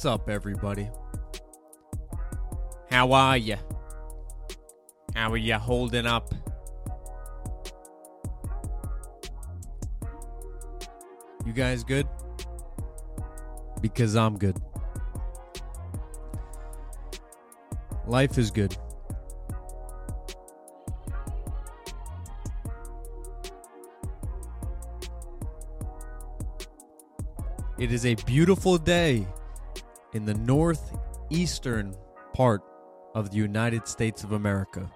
What's up, everybody? How are ya? How are ya holding up? You guys good? Because I'm good. Life is good. It is a beautiful day in the northeastern part of the United States of America.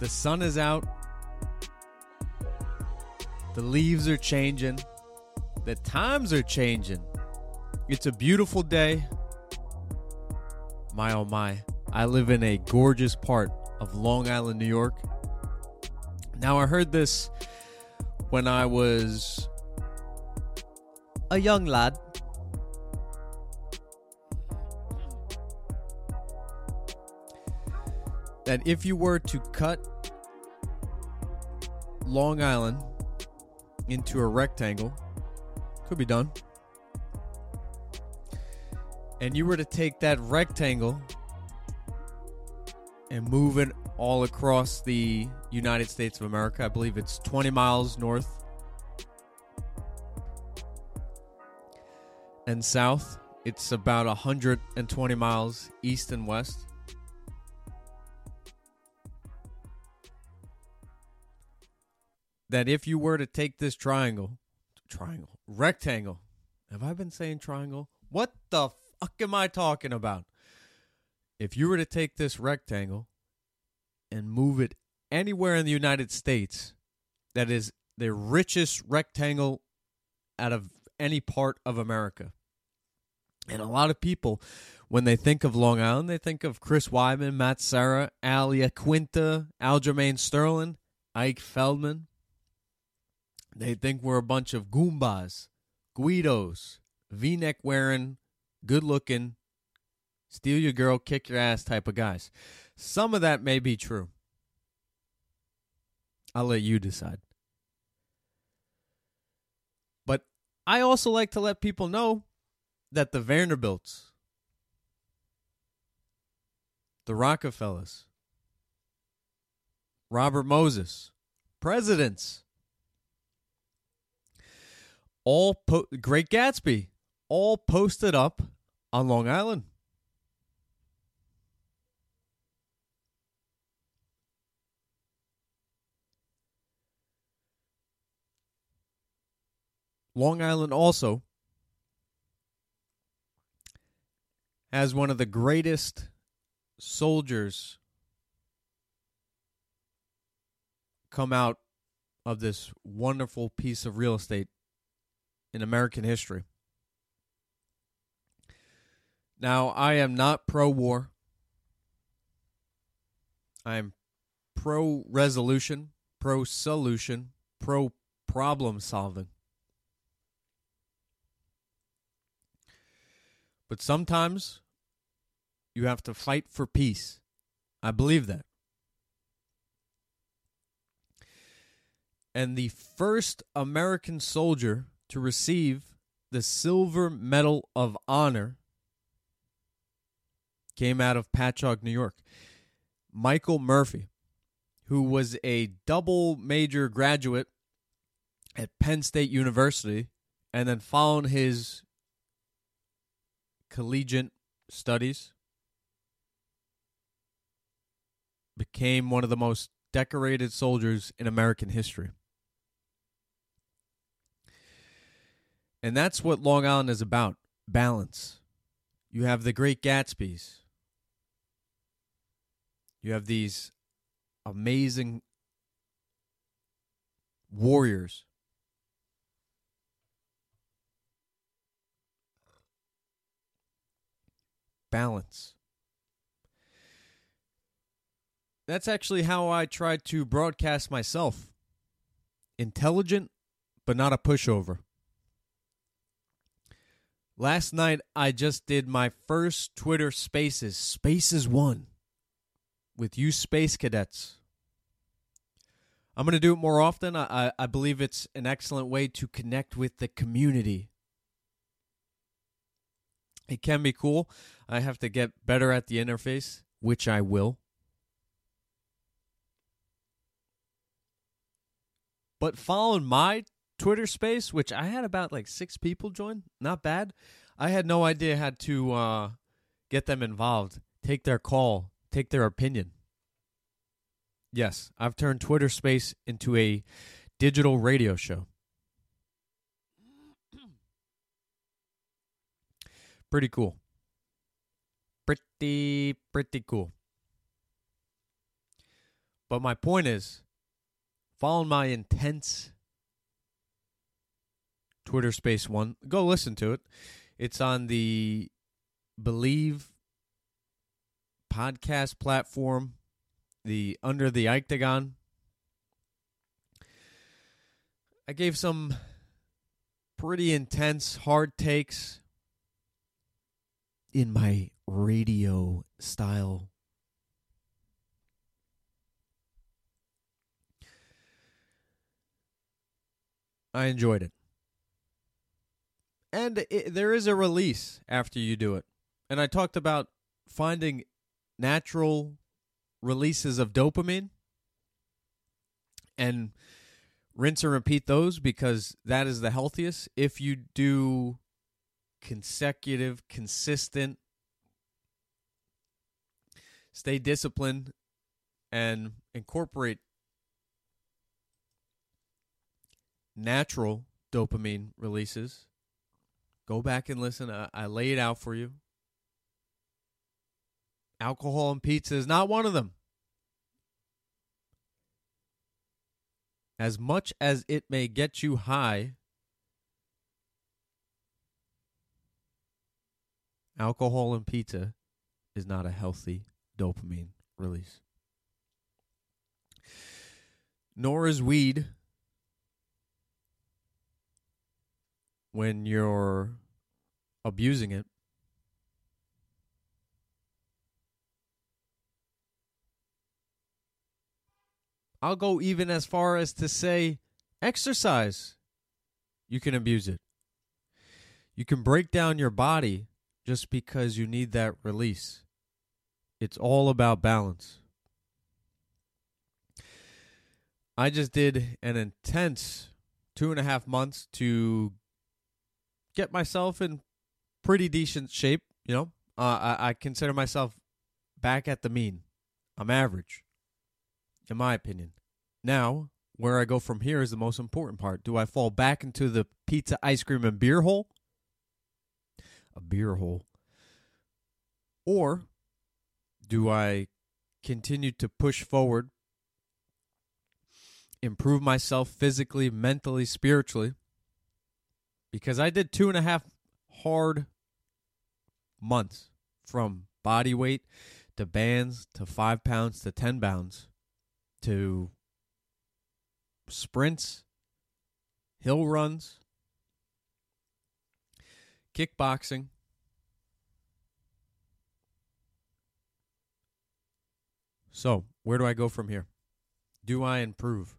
The sun is out. The leaves are changing. The times are changing. It's a beautiful day. My oh my. I live in a gorgeous part of Long Island, New York. Now, I heard this when I was a young lad. That if you were to cut Long Island into a rectangle. Could be done. And you were to take that rectangle and move it all across the United States of America. I believe it's 20 miles north and south. It's about 120 miles east and west. That if you were to take this triangle, triangle, rectangle, have I been saying triangle? What the fuck am I talking about? If you were to take this rectangle and move it anywhere in the United States, that is the richest rectangle out of any part of America. And a lot of people, when they think of Long Island, they think of Chris Weidman, Matt Serra, Al Iaquinta, Aljamain Sterling, Ike Feldman. They think we're a bunch of Goombas, Guidos, v neck wearing, good looking, steal your girl, kick your ass type of guys. Some of that may be true. I'll let you decide. But I also like to let people know that the Vanderbilts, the Rockefellers, Robert Moses, presidents, all po- Great Gatsby, all posted up on Long Island. Long Island also has one of the greatest soldiers come out of this wonderful piece of real estate in American history. Now, I am not pro war. I am pro resolution, pro solution, pro problem solving. But sometimes you have to fight for peace. I believe that. And the first American soldier to receive the Silver Medal of Honor came out of Patchogue, New York. Michael Murphy, who was a double major graduate at Penn State University and then following his collegiate studies became one of the most decorated soldiers in American history. And that's what Long Island is about balance. You have the great Gatsby's. You have these amazing warriors. Balance. That's actually how I try to broadcast myself. Intelligent, but not a pushover. Last night, I just did my first Twitter Spaces, Spaces 1, with you Space Cadets. I'm going to do it more often. I, I believe it's an excellent way to connect with the community. It can be cool. I have to get better at the interface, which I will. But following my Twitter space, which I had about like six people join. Not bad. I had no idea how to uh, get them involved, take their call, take their opinion. Yes, I've turned Twitter space into a digital radio show. pretty cool. Pretty, pretty cool. But my point is, following my intense Twitter Space One. Go listen to it. It's on the Believe podcast platform, the Under the Octagon. I gave some pretty intense, hard takes in my radio style. I enjoyed it and it, there is a release after you do it. And I talked about finding natural releases of dopamine and rinse and repeat those because that is the healthiest. If you do consecutive, consistent, stay disciplined, and incorporate natural dopamine releases Go back and listen. I, I lay it out for you. Alcohol and pizza is not one of them. As much as it may get you high, alcohol and pizza is not a healthy dopamine release. Nor is weed when you're abusing it. I'll go even as far as to say exercise. You can abuse it. You can break down your body just because you need that release. It's all about balance. I just did an intense two and a half months to get myself in pretty decent shape. You know, uh, I, I consider myself back at the mean. I'm average, in my opinion. Now, where I go from here is the most important part. Do I fall back into the pizza, ice cream, and beer hole? A beer hole. Or do I continue to push forward improve myself physically, mentally, spiritually. Because I did two and a half hard months from body weight to bands to five pounds to 10 pounds to sprints, hill runs, kickboxing. So, where do I go from here? Do I improve?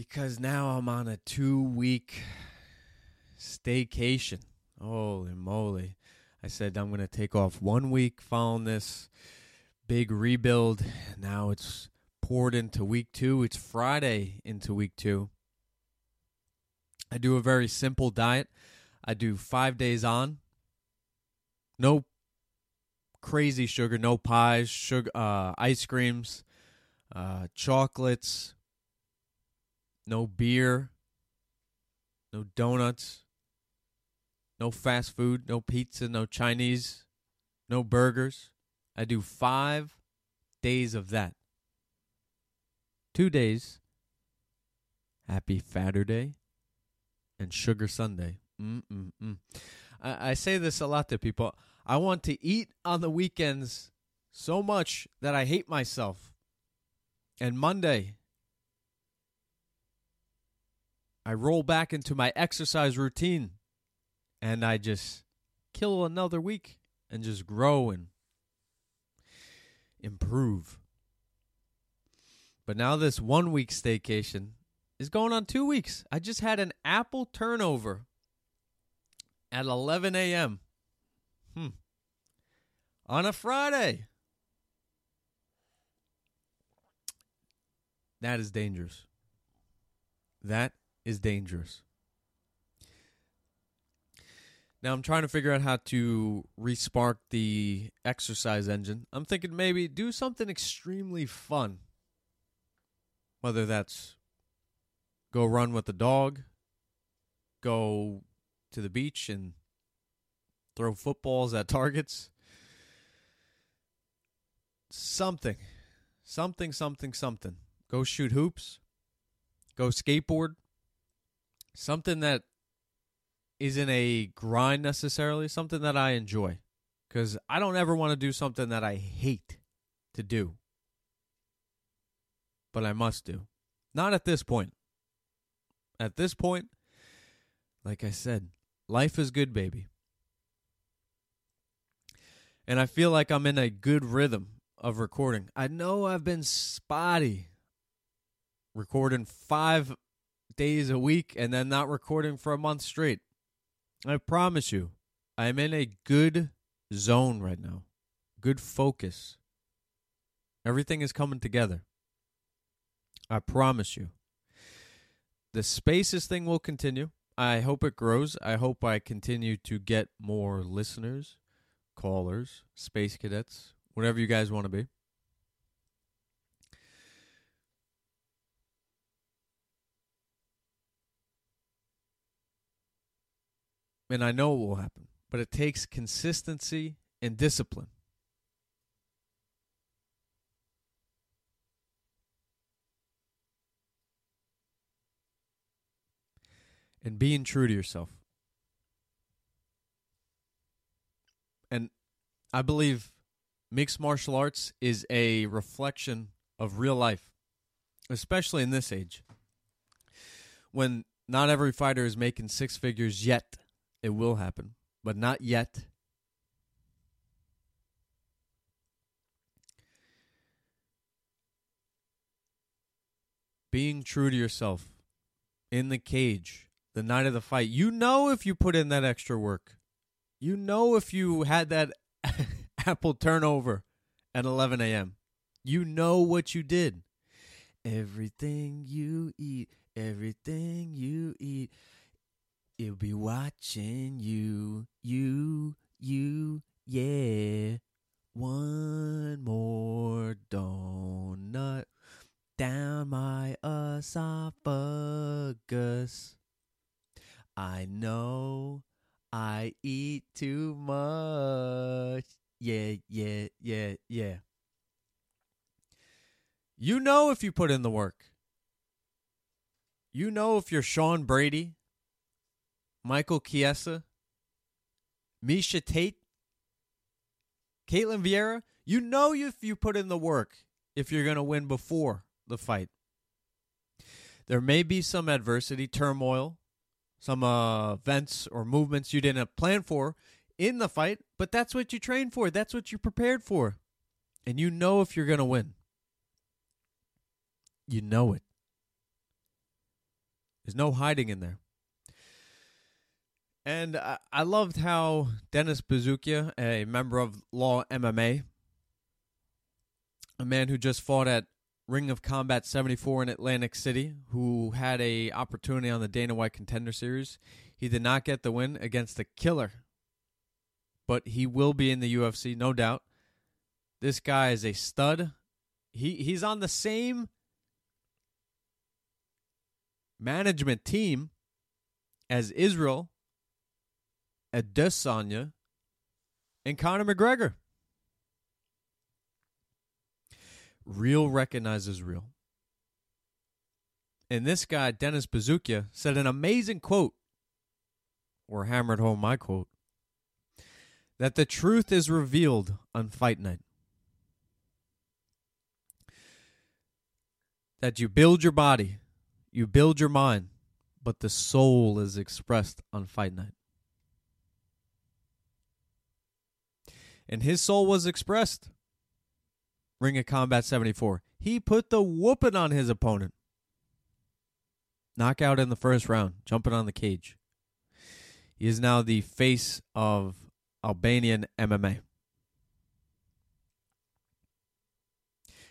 Because now I'm on a two week staycation. Holy moly. I said I'm going to take off one week following this big rebuild. Now it's poured into week two. It's Friday into week two. I do a very simple diet. I do five days on. No crazy sugar, no pies, sugar, uh, ice creams, uh, chocolates, no beer, no donuts, no fast food, no pizza, no Chinese, no burgers. I do five days of that. Two days, Happy Fatterday and Sugar Sunday. Mm-mm-mm. I, I say this a lot to people. I want to eat on the weekends so much that I hate myself. And Monday, I roll back into my exercise routine and I just kill another week and just grow and improve. But now this one week staycation is going on two weeks. I just had an apple turnover at 11 a.m. Hmm. On a Friday. That is dangerous. That is dangerous. Now I'm trying to figure out how to respark the exercise engine. I'm thinking maybe do something extremely fun. Whether that's go run with the dog, go to the beach and throw footballs at targets. Something. Something, something, something. Go shoot hoops. Go skateboard. Something that isn't a grind necessarily, something that I enjoy. Because I don't ever want to do something that I hate to do. But I must do. Not at this point. At this point, like I said, life is good, baby. And I feel like I'm in a good rhythm of recording. I know I've been spotty recording five days a week and then not recording for a month straight. I promise you, I'm in a good zone right now. Good focus. Everything is coming together. I promise you. The spaces thing will continue. I hope it grows. I hope I continue to get more listeners, callers, space cadets, whatever you guys want to be. And I know it will happen, but it takes consistency and discipline. And being true to yourself. And I believe mixed martial arts is a reflection of real life, especially in this age. When not every fighter is making six figures yet. It will happen, but not yet. Being true to yourself in the cage the night of the fight. You know if you put in that extra work. You know if you had that apple turnover at 11 a.m. You know what you did. Everything you eat, everything you eat. It'll be watching you, you, you, yeah. One more donut down my esophagus. I know I eat too much. Yeah, yeah, yeah, yeah. You know if you put in the work. You know if you're Sean Brady, Michael Chiesa, Miesha Tate, Ketlen Vieira. You know if you put in the work if you're going to win before the fight. There may be some adversity, turmoil, some uh, events or movements you didn't plan for in the fight, but that's what you trained for. That's what you prepared for. And you know if you're going to win. You know it. There's no hiding in there. And I, I loved how Dennis Buzukja, a member of Law MMA, a man who just fought at Ring of Combat 74 in Atlantic City, who had a opportunity on the Dana White Contender Series, he did not get the win against the killer, but he will be in the UFC, no doubt. This guy is a stud. He he's on the same management team as Israel Adesanya and Conor McGregor. Real recognizes real. And this guy, Dennis Buzukja, said an amazing quote, or hammered home my quote, that the truth is revealed on fight night. That you build your body, you build your mind, but the soul is expressed on fight night. And his soul was expressed. Ring of Combat 74. He put the whooping on his opponent. Knockout in the first round, jumping on the cage. He is now the face of Albanian MMA.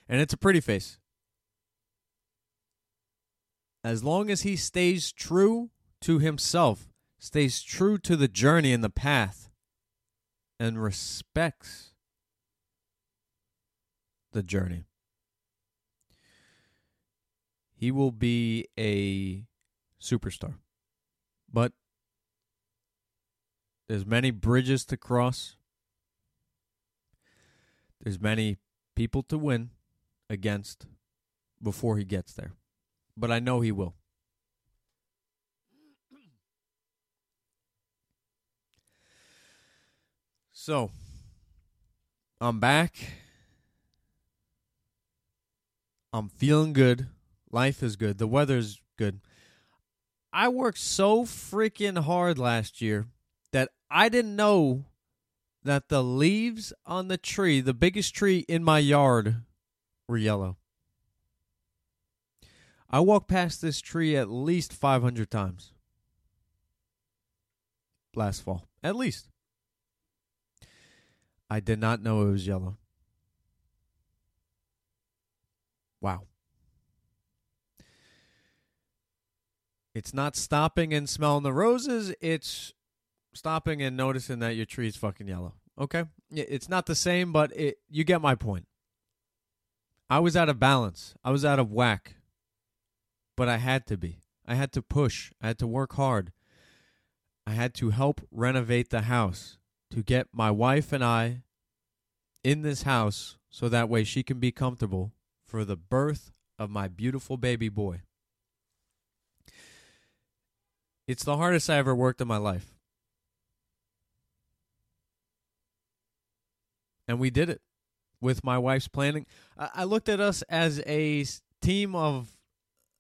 And it's a pretty face. As long as he stays true to himself, stays true to the journey and the path, and respects the journey, he will be a superstar. But there's many bridges to cross. There's many people to win against before he gets there. But I know he will. So, I'm back. I'm feeling good. Life is good. The weather's good. I worked so freaking hard last year that I didn't know that the leaves on the tree, the biggest tree in my yard, were yellow. I walked past this tree at least 500 times last fall. At least. I did not know it was yellow. Wow. It's not stopping and smelling the roses, it's stopping and noticing that your tree is fucking yellow. Okay? It's not the same, but it you get my point. I was out of balance. I was out of whack. But I had to be. I had to push. I had to work hard. I had to help renovate the house to get my wife and I in this house so that way she can be comfortable for the birth of my beautiful baby boy. It's the hardest I ever worked in my life. And we did it with my wife's planning. I, looked at us as a team of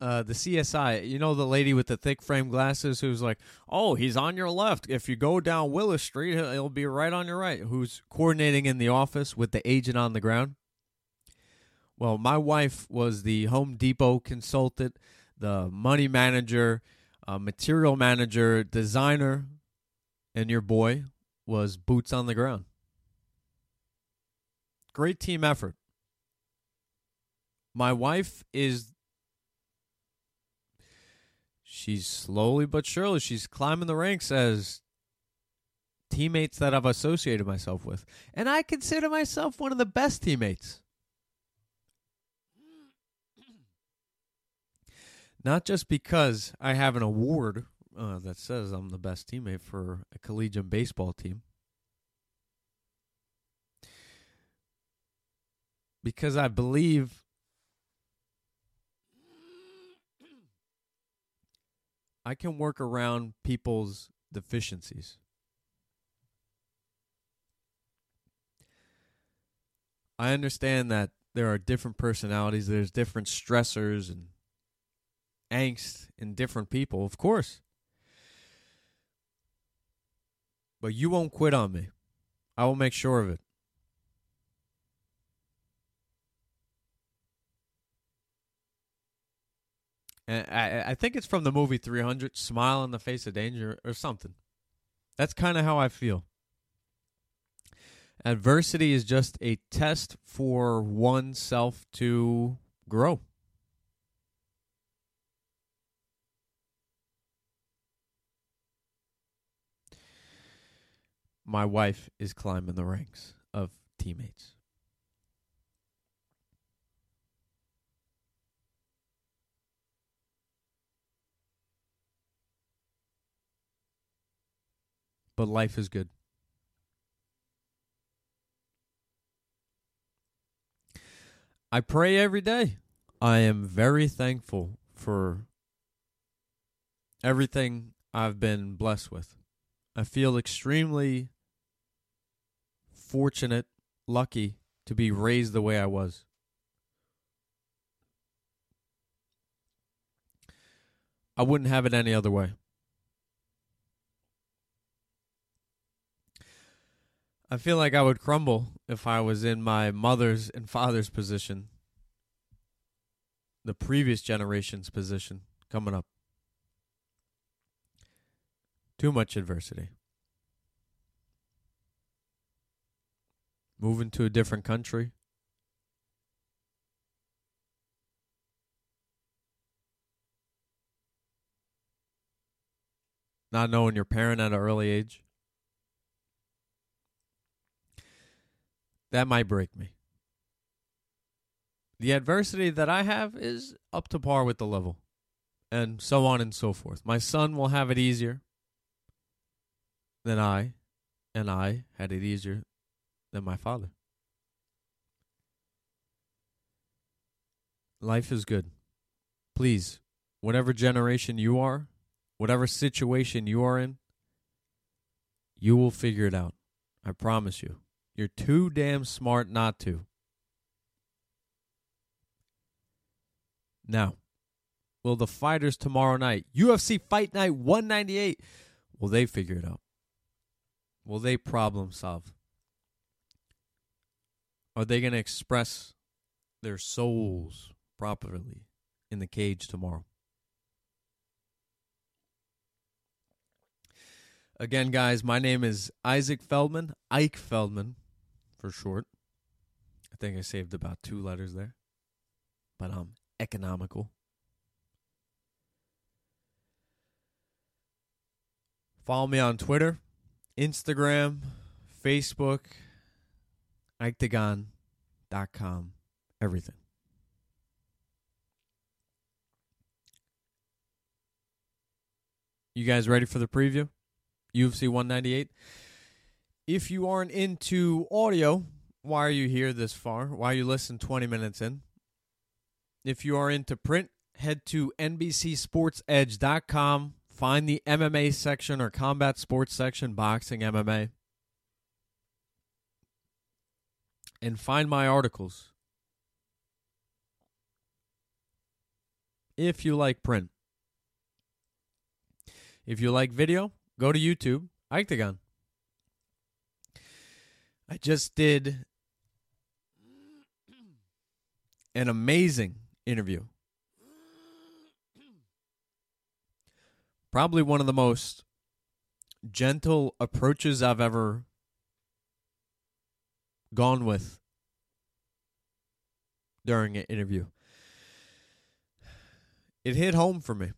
uh, the CSI. You know the lady with the thick frame glasses who's like, "Oh, he's on your left. If you go down Willis Street, he'll be right on your right." Who's coordinating in the office with the agent on the ground? Well, my wife was the Home Depot consultant, the money manager, uh, material manager, designer, and your boy was boots on the ground. Great team effort. My wife is she's slowly but surely she's climbing the ranks as teammates that I've associated myself with. And I consider myself one of the best teammates. Not just because I have an award uh, that says I'm the best teammate for a collegiate baseball team. Because I believe I can work around people's deficiencies. I understand that there are different personalities, there's different stressors and angst in different people, of course. But you won't quit on me. I will make sure of it. And I, I think it's from the movie 300, Smile in the Face of Danger or something. That's kind of how I feel. Adversity is just a test for oneself to grow. My wife is climbing the ranks of teammates. But life is good. I pray every day. I am very thankful for everything I've been blessed with. I feel extremely fortunate, lucky to be raised the way I was. I wouldn't have it any other way. I feel like I would crumble if I was in my mother's and father's position, the previous generation's position coming up. Too much adversity. Moving to a different country. Not knowing your parent at an early age. That might break me. The adversity that I have is up to par with the level, and so on and so forth. My son will have it easier than I, and I had it easier than my father. Life is good. Please, whatever generation you are, whatever situation you are in, you will figure it out. I promise you. You're too damn smart not to. Now, will the fighters tomorrow night, UFC Fight Night 198, will they figure it out? Will they problem solve? Are they going to express their souls properly in the cage tomorrow? Again, guys, my name is Isaac Feldman, Ike Feldman for short. I think I saved about two letters there, but I'm economical. Follow me on Twitter, Instagram, Facebook, Ikedagon.com, everything. You guys ready for the preview? UFC 198? If you aren't into audio, why are you here this far? Why are you listening 20 minutes in? If you are into print, head to NBCSportsEdge.com. Find the MMA section or combat sports section, boxing, MMA. And find my articles. If you like print. If you like video, go to YouTube, Octagon. I just did an amazing interview. Probably one of the most gentle approaches I've ever gone with during an interview. It hit home for me.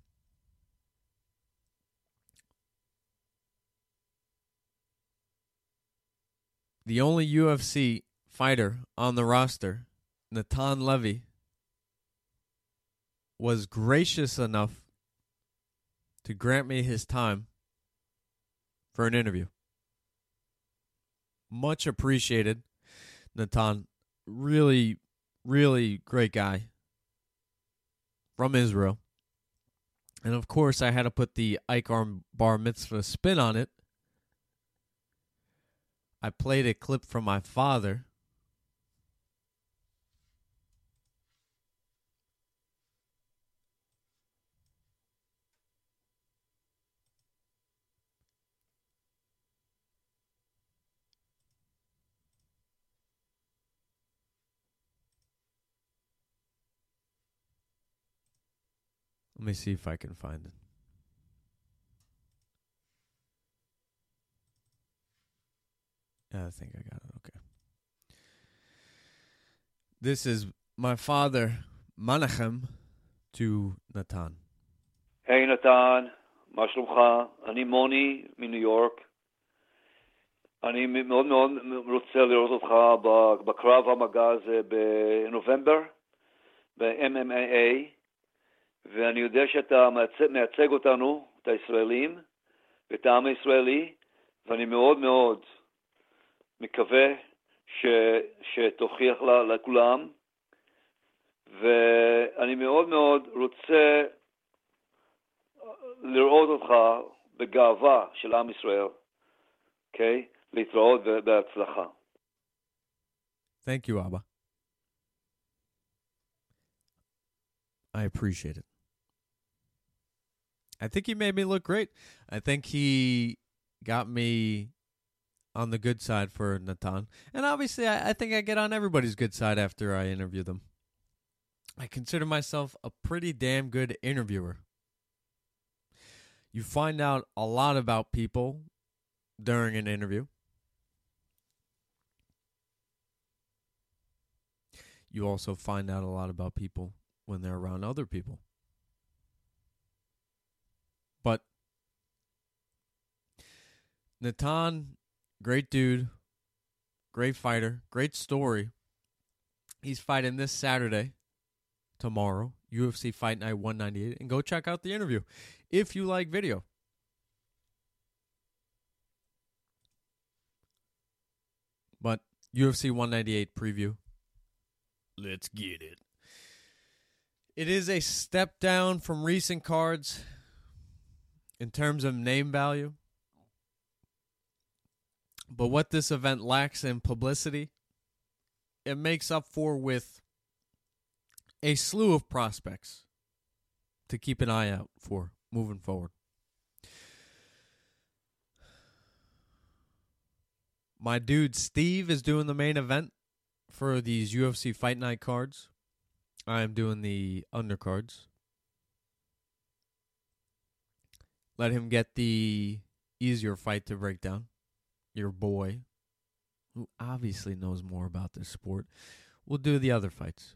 The only UFC fighter on the roster, Natan Levy, was gracious enough to grant me his time for an interview. Much appreciated, Natan. Really, really great guy from Israel. And of course, I had to put the Ike Arm Bar Mitzvah spin on it. I played a clip from my father. Let me see if I can find it. I think I got it. Okay. This is my father, Menachem, to Natan. היי נתן, מה שלומך? אני מוני מניו יורק. אני מאוד מאוד רוצה לראות אותך ב- בקרב המגע הזה בנובמבר, ב-MMA, ואני יודע שאתה מייצג, מייצג אותנו, את הישראלים, ואת העם הישראלי, ואני מאוד מאוד מקווה ש, שתוכיח ל- לכולם, ואני מאוד מאוד רוצה לראות אותך בגאווה של עם ישראל, אוקיי? להתראות ובהצלחה. Thank you, Abba. I appreciate it. I think he made me look great. I think he got me on the good side for Natan. And obviously, I, I think I get on everybody's good side after I interview them. I consider myself a pretty damn good interviewer. You find out a lot about people during an interview. You also find out a lot about people when they're around other people. But Natan, great dude, great fighter, great story. He's fighting this Saturday, tomorrow, UFC Fight Night 198, and go check out the interview if you like video. But UFC 198 preview. Let's get it. It is a step down from recent cards in terms of name value. But what this event lacks in publicity, it makes up for with a slew of prospects to keep an eye out for moving forward. My dude Steve is doing the main event for these UFC Fight Night cards. I am doing the undercards. Let him get the easier fight to break down. Your boy, who obviously knows more about this sport, will do the other fights.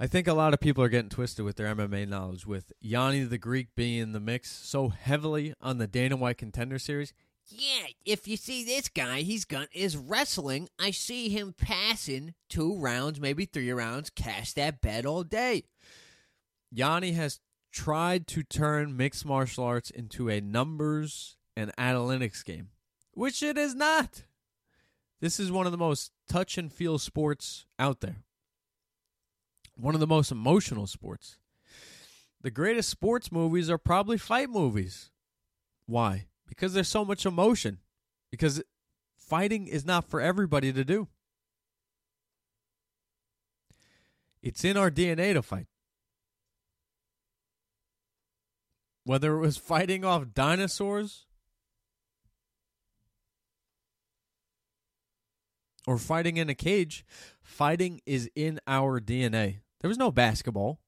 I think a lot of people are getting twisted with their MMA knowledge, with Yanni the Greek being in the mix so heavily on the Dana White Contender Series. Yeah, if you see this guy, he's gun is wrestling. I see him passing two rounds, maybe three rounds. Cash that bet all day. Yanni has tried to turn mixed martial arts into a numbers and analytics game, which it is not. This is one of the most touch and feel sports out there. One of the most emotional sports. The greatest sports movies are probably fight movies. Why? Because there's so much emotion. Because fighting is not for everybody to do. It's in our DNA to fight. Whether it was fighting off dinosaurs or fighting in a cage, fighting is in our DNA. There was no basketball.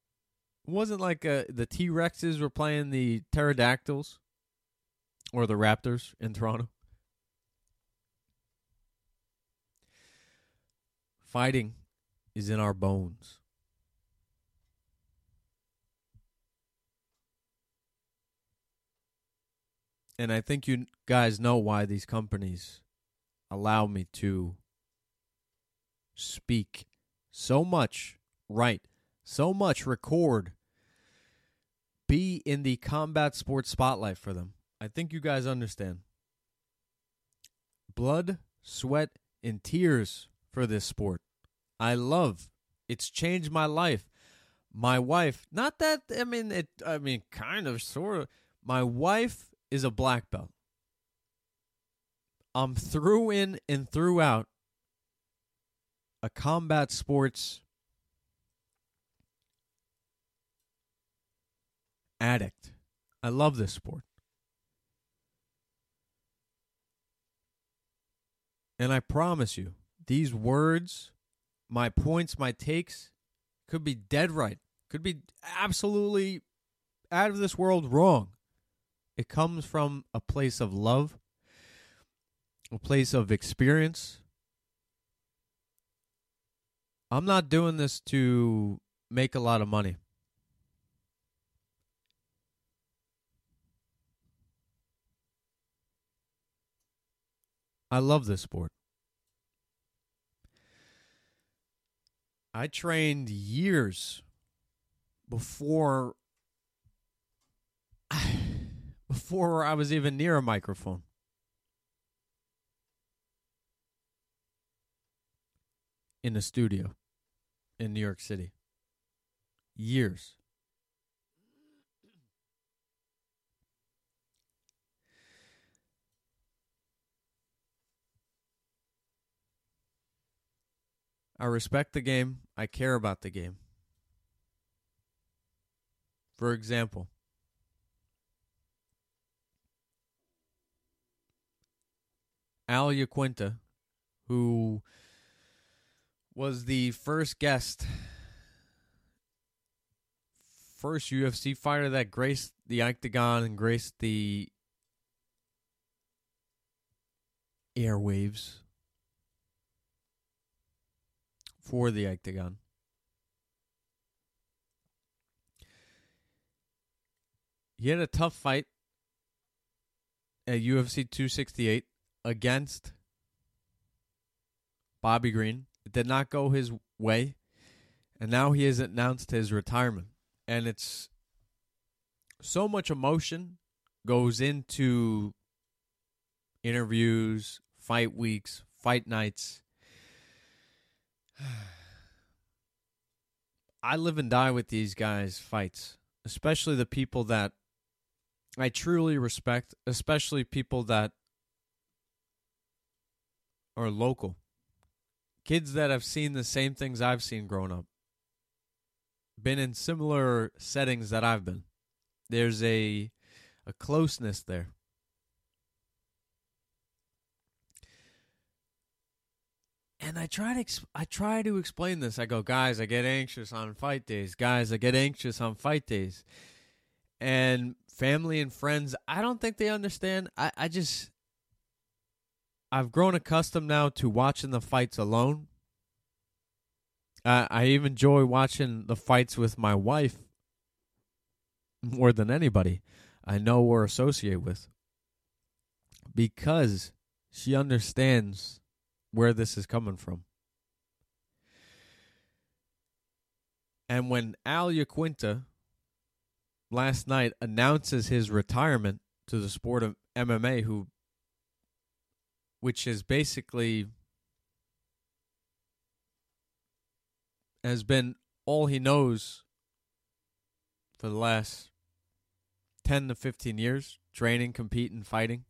It wasn't like uh, the T Rexes were playing the pterodactyls or the Raptors in Toronto. Fighting is in our bones. And I think you guys know why these companies allow me to speak so much, write so much, record, be in the combat sports spotlight for them. I think you guys understand. Blood, sweat, and tears for this sport. I love. It's changed my life. My wife, not that I mean it I mean kind of sort of my wife is a black belt. I'm through in and throughout a combat sports addict. I love this sport. And I promise you, these words, my points, my takes, could be dead right, could be absolutely out of this world wrong. It comes from a place of love, a place of experience. I'm not doing this to make a lot of money. I love this sport. I trained years before before I was even near a microphone. In the studio in New York City. Years. I respect the game. I care about the game. For example, Al Iaquinta, who was the first guest, first UFC fighter that graced the octagon and graced the airwaves for the octagon. He had a tough fight at UFC 268 against Bobby Green. It did not go his way, and now he has announced his retirement. And it's so much emotion goes into interviews, fight weeks, fight nights. I live and die with these guys' fights, especially the people that I truly respect, especially people that are local. Kids that have seen the same things I've seen growing up. Been in similar settings that I've been. There's a a closeness there. and I try to I try to explain this. I go, guys, I get anxious on fight days. Guys, I get anxious on fight days. And family and friends, I don't think they understand. I, I just I've grown accustomed now to watching the fights alone. Uh, I even enjoy watching the fights with my wife more than anybody I know or associate with because she understands where this is coming from. And when Al Iaquinta last night announces his retirement to the sport of MMA, who which is basically has been all he knows for the last 10 to 15 years training, competing, fighting.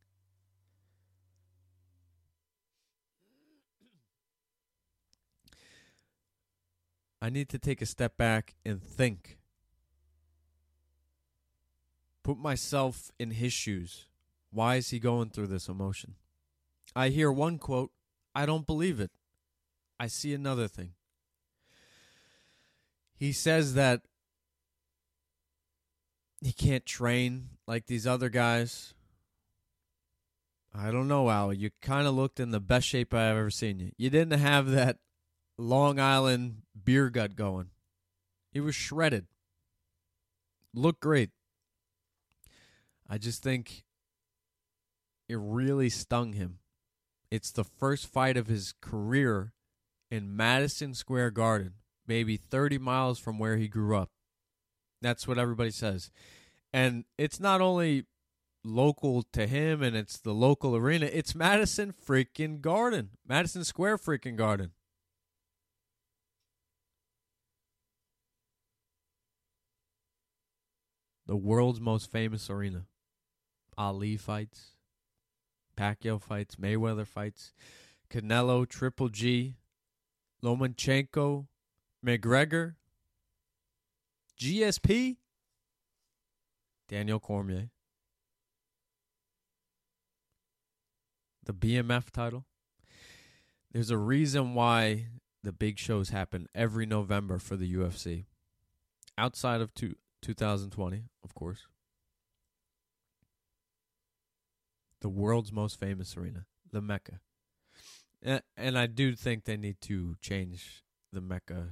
I need to take a step back and think. Put myself in his shoes. Why is he going through this emotion? I hear one quote, I don't believe it. I see another thing. He says that he can't train like these other guys. I don't know, Al. You kind of looked in the best shape I've ever seen you. You didn't have that Long Island beer gut going. He was shredded. Looked great. I just think it really stung him. It's the first fight of his career in Madison Square Garden, maybe 30 miles from where he grew up. That's what everybody says. And it's not only local to him and it's the local arena, it's Madison freaking Garden, Madison Square freaking Garden. the world's most famous arena. Ali fights, Pacquiao fights, Mayweather fights, Canelo, Triple G, Lomachenko, McGregor, GSP, Daniel Cormier, the BMF title. There's a reason why the big shows happen every November for the UFC. Outside of two, 2020, of course. The world's most famous arena, the Mecca. And, I do think they need to change the Mecca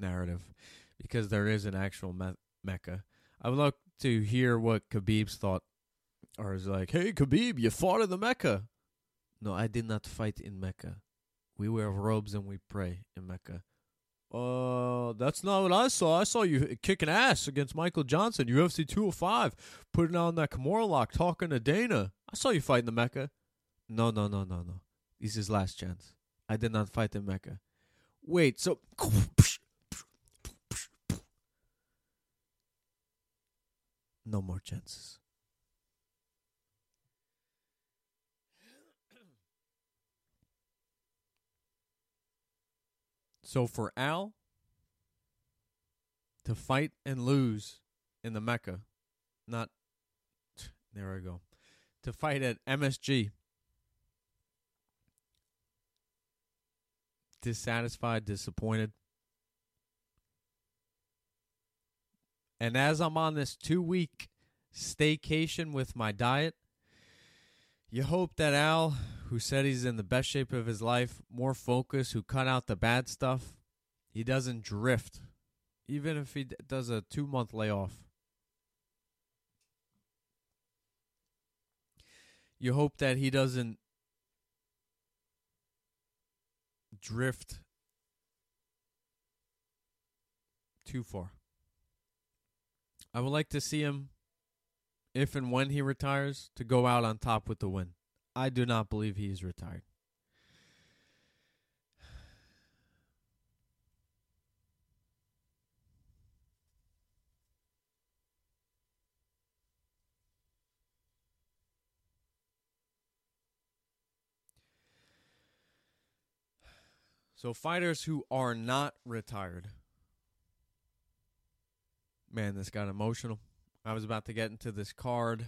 narrative because there is an actual me- Mecca. I would like to hear what Khabib's thought, or is like, "Hey, Khabib, you fought in the Mecca." No, I did not fight in Mecca. We wear robes and we pray in Mecca. Uh, that's not what I saw. I saw you kicking ass against Michael Johnson, UFC 205, putting on that Kimura lock, talking to Dana. I saw you fighting the Mecca. No, no, no, no, no. This is last chance. I did not fight in Mecca. Wait, so no more chances. So for Al to fight and lose in the Mecca, not there I go. To fight at MSG. Dissatisfied, disappointed. And as I'm on this two week staycation with my diet, you hope that Al, who said he's in the best shape of his life, more focused, who cut out the bad stuff, he doesn't drift, even if he does a two month layoff. You hope that he doesn't drift too far. I would like to see him, if and when he retires, to go out on top with the win. I do not believe he is retired. So, fighters who are not retired. Man, this got emotional. I was about to get into this card.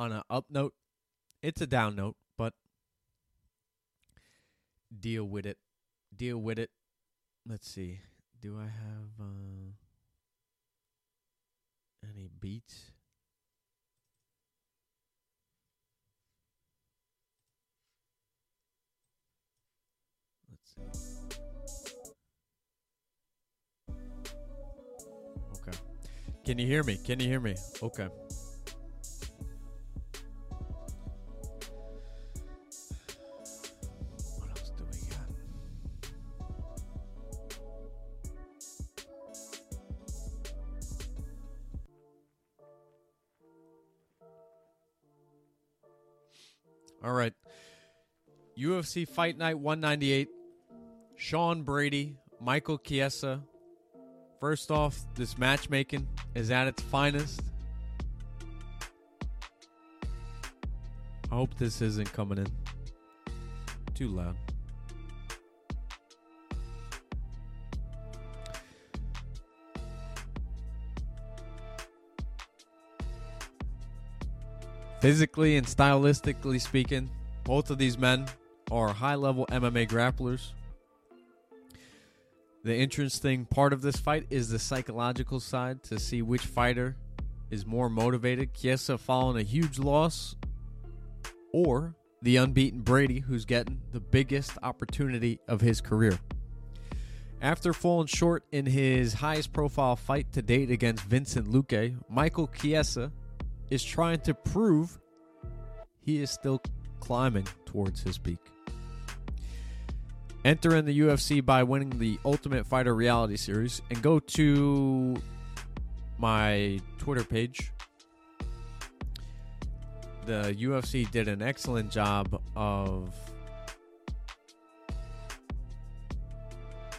On a up note, it's a down note, but deal with it. Deal with it. Let's see. Do I have uh, any beats? Let's see. Okay. Can you hear me? Can you hear me? Okay. UFC Fight Night 198. Sean Brady, Michael Chiesa. First off, this matchmaking is at its finest. I hope this isn't coming in too loud. Physically and stylistically speaking, both of these men are high level MMA grapplers. The interesting part of this fight is the psychological side to see which fighter is more motivated. Chiesa following a huge loss, or the unbeaten Brady, who's getting the biggest opportunity of his career. After falling short in his highest profile fight to date against Vincent Luque, Michael Chiesa is trying to prove he is still climbing towards his peak. Enter in the UFC by winning the Ultimate Fighter reality series and go to my Twitter page. The UFC did an excellent job of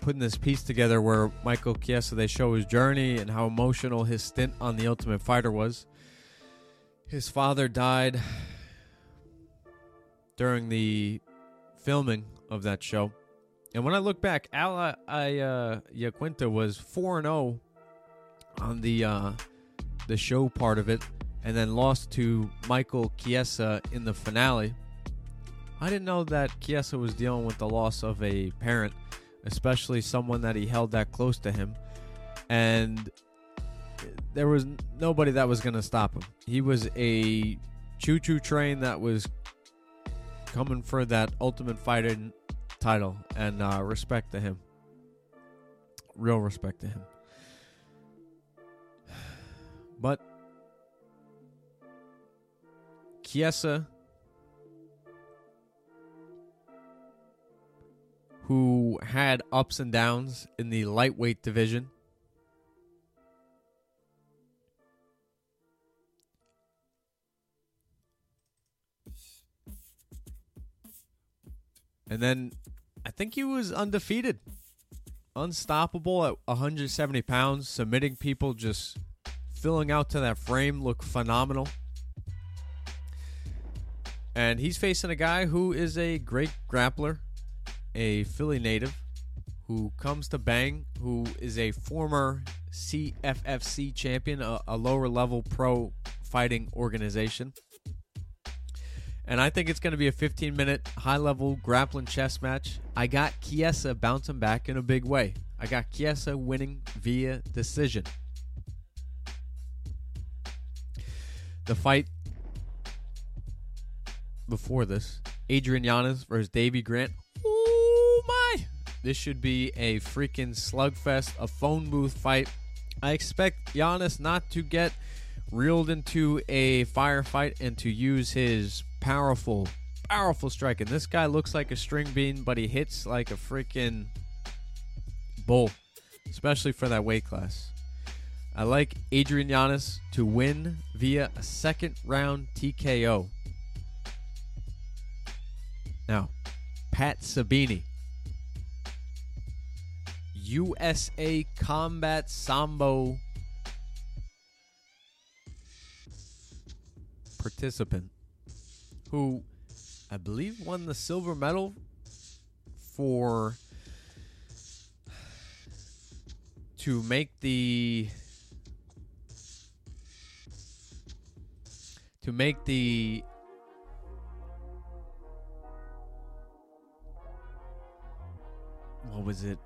putting this piece together where Michael Chiesa they show his journey and how emotional his stint on the Ultimate Fighter was. His father died during the filming of that show. And when I look back, Al I, uh Iaquinta was 4 0 on the uh the show part of it and then lost to Michael Chiesa in the finale. I didn't know that Chiesa was dealing with the loss of a parent, especially someone that he held that close to him. And there was nobody that was going to stop him. He was a choo choo train that was coming for that Ultimate Fighting title, and uh, respect to him. Real respect to him. But Chiesa, who had ups and downs in the lightweight division, and then I think he was undefeated, unstoppable at 170 pounds, submitting people, just filling out to that frame, look phenomenal. And he's facing a guy who is a great grappler, a Philly native, who comes to bang, who is a former CFFC champion, a, a lower level pro fighting organization. And I think it's going to be a 15 minute high level grappling chess match. I got Chiesa bouncing back in a big way. I got Chiesa winning via decision. The fight before this Adrian Yanez versus Davey Grant. Oh my! This should be a freaking slugfest, a phone booth fight. I expect Yanez not to get reeled into a firefight and to use his powerful, powerful striking. This guy looks like a string bean, but he hits like a freaking bull, especially for that weight class. I like Adrian Yanez to win via a second round TKO. Now, Pat Sabini. USA Combat Sambo participant who I believe won the silver medal for to make the to make the what was it?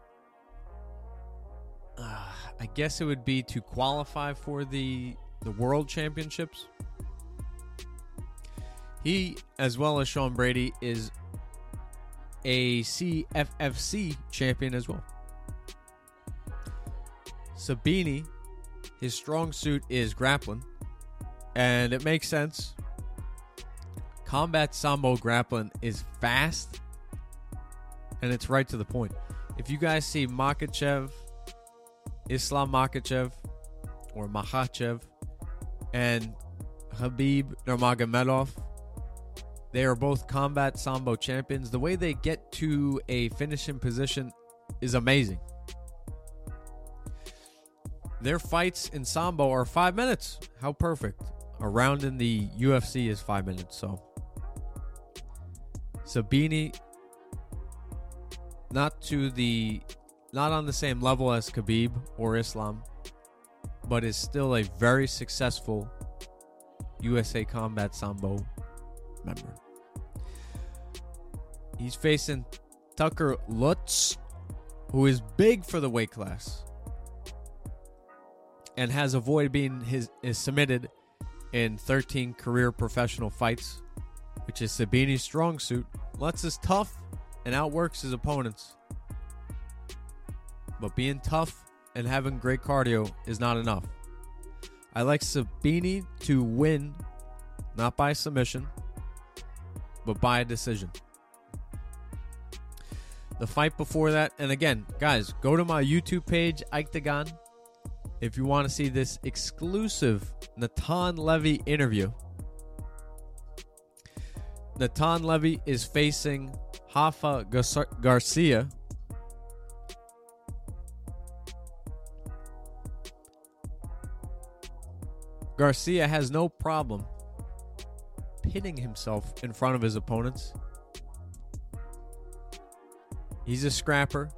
Uh, I guess it would be to qualify for the the World Championships. He, as well as Sean Brady, is a CFFC champion as well. Sabini, his strong suit is grappling, and it makes sense. Combat Sambo grappling is fast, and it's right to the point. If you guys see Makhachev, Islam Makhachev, or Makhachev, and Khabib Nurmagomedov, they are both combat sambo champions. The way they get to a finishing position is amazing. Their fights in sambo are five minutes. How perfect. A round in the UFC is five minutes. So Sabini, not to the, not on the same level as Khabib or Islam, but is still a very successful USA Combat Sambo member. He's facing Tucker Lutz, who is big for the weight class and has avoided being his is submitted in 13 career professional fights, which is Sabini's strong suit. Lutz is tough and outworks his opponents. But being tough and having great cardio is not enough. I like Sabini to win, not by submission, but by a decision the fight before that. And again, guys, go to my YouTube page, Iktagon, if you want to see this exclusive Natan Levy interview. Natan Levy is facing Rafa Gar- Garcia. Garcia has no problem pinning himself in front of his opponents He's a scrapper.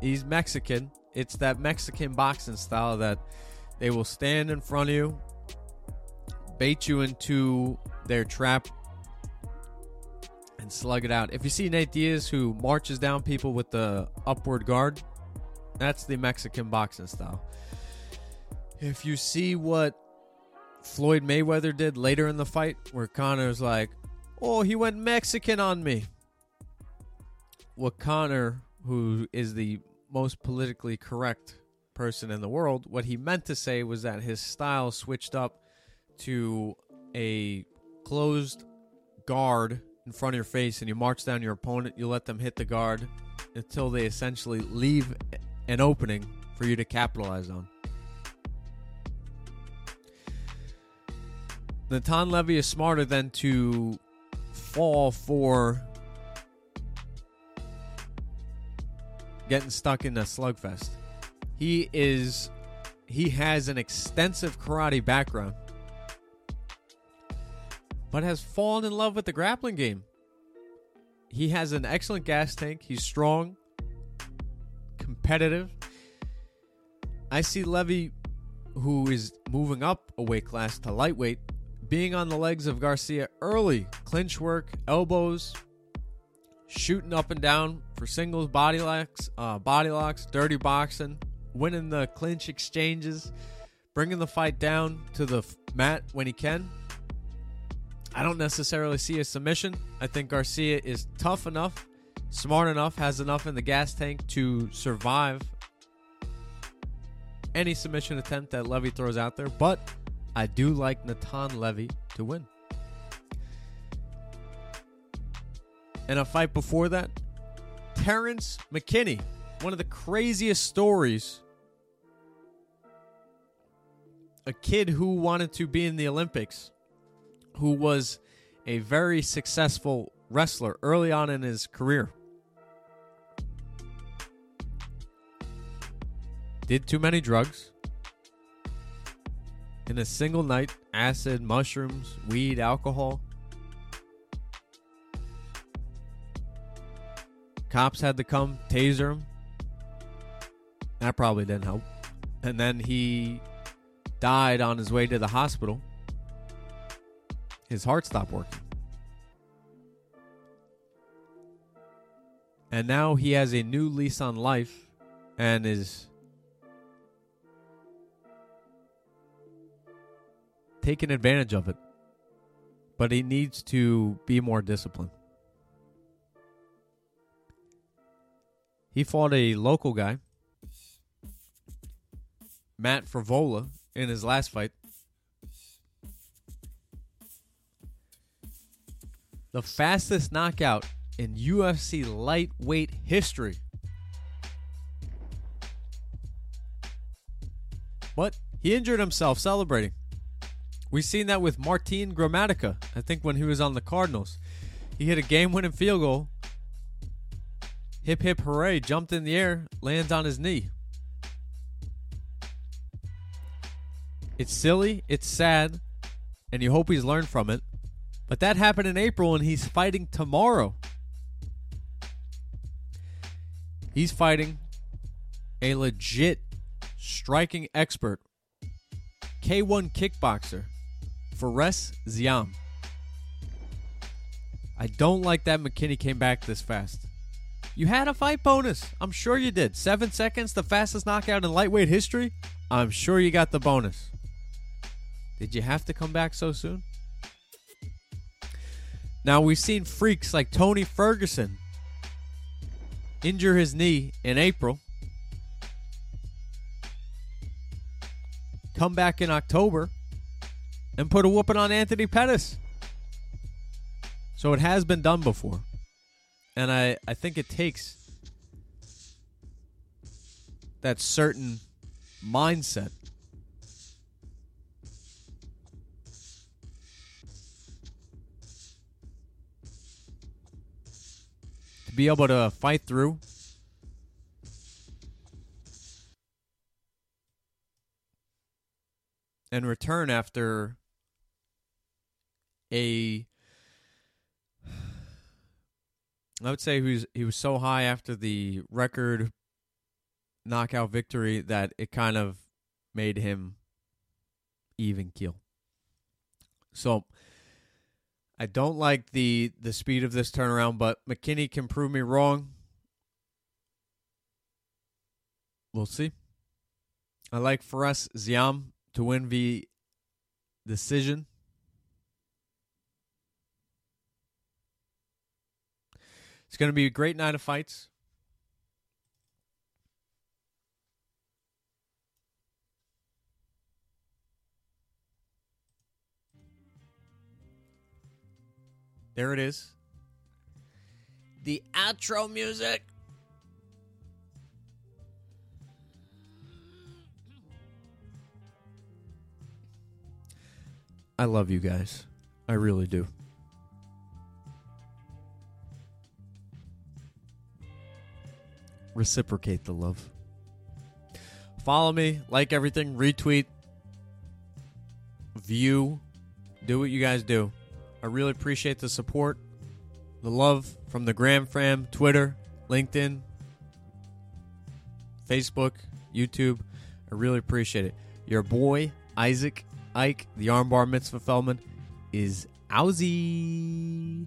He's Mexican. It's that Mexican boxing style that they will stand in front of you, bait you into their trap, and slug it out. If you see Nate Diaz who marches down people with the upward guard, that's the Mexican boxing style. If you see what Floyd Mayweather did later in the fight, where Conor's like, oh, he went Mexican on me. What Conor, who is the most politically correct person in the world, what he meant to say was that his style switched up to a closed guard in front of your face and you march down your opponent, you let them hit the guard until they essentially leave an opening for you to capitalize on. Natan Levy is smarter than to fall for getting stuck in a slugfest. He is he has an extensive karate background but has fallen in love with the grappling game. He has an excellent gas tank. He's strong, competitive. I see Levy, who is moving up a weight class to lightweight, being on the legs of Garcia early. Clinch work, elbows, shooting up and down for singles, body locks, uh, body locks, dirty boxing, winning the clinch exchanges, bringing the fight down to the mat when he can. I don't necessarily see a submission. I think Garcia is tough enough, smart enough, has enough in the gas tank to survive any submission attempt that Levy throws out there, but I do like Natan Levy to win. And a fight before that, Terrence McKinney, one of the craziest stories. A kid who wanted to be in the Olympics who was a very successful wrestler early on in his career. Did too many drugs. In a single night, acid, mushrooms, weed, alcohol. Cops had to come taser him. That probably didn't help. And then he died on his way to the hospital his heart stopped working. And now he has a new lease on life and is taking advantage of it. But he needs to be more disciplined. He fought a local guy, Matt Frevola, in his last fight. the fastest knockout in UFC lightweight history. But he injured himself celebrating. We've seen that with Martin Gramatica, I think when he was on the Cardinals. He hit a game winning field goal. Hip hip hooray, jumped in the air, lands on his knee. It's silly, it's sad, and you hope he's learned from it. But that happened in April, and he's fighting tomorrow. He's fighting a legit striking expert, K1 kickboxer, Fares Ziam. I don't like that McKinney came back this fast. You had a fight bonus. I'm sure you did. Seven seconds, the fastest knockout in lightweight history. I'm sure you got the bonus. Did you have to come back so soon? Now, we've seen freaks like Tony Ferguson injure his knee in April, come back in October, and put a whooping on Anthony Pettis. So it has been done before. And I, I think it takes that certain mindset to be able to fight through. and return after a I would say he was he was so high after the record knockout victory that it kind of made him even keel. So I don't like the the speed of this turnaround, but McKinney can prove me wrong. We'll see. I like Fares Ziam to win the decision. It's going to be a great night of fights. There it is. The outro music. I love you guys. I really do. Reciprocate the love. Follow me, like everything, retweet, view, do what you guys do. I really appreciate the support, the love from the Gram Fam, Twitter, LinkedIn, Facebook, YouTube. I really appreciate it. Your boy, Isaac Ike, the armbar mitzvah Feldman, is Owzy.